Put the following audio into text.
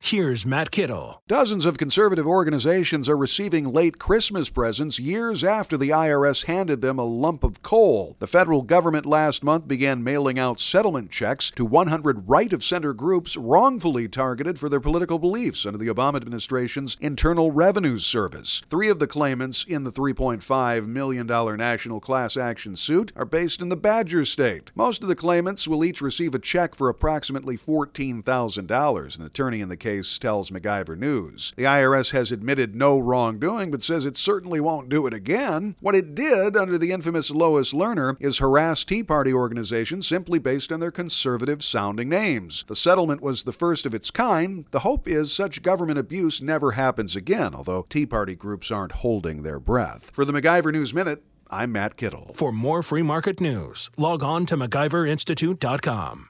Here's Matt Kittle. Dozens of conservative organizations are receiving late Christmas presents years after the IRS handed them a lump of coal. The federal government last month began mailing out settlement checks to 100 right of center groups wrongfully targeted for their political beliefs under the Obama administration's Internal Revenue Service. Three of the claimants in the $3.5 million national class action suit are based in the Badger State. Most of the claimants will each receive a check for approximately $14,000. An attorney in the case case, tells MacIver News. The IRS has admitted no wrongdoing, but says it certainly won't do it again. What it did under the infamous Lois Lerner is harass Tea Party organizations simply based on their conservative sounding names. The settlement was the first of its kind. The hope is such government abuse never happens again, although Tea Party groups aren't holding their breath. For the MacIver News Minute, I'm Matt Kittle. For more free market news, log on to MacIverInstitute.com.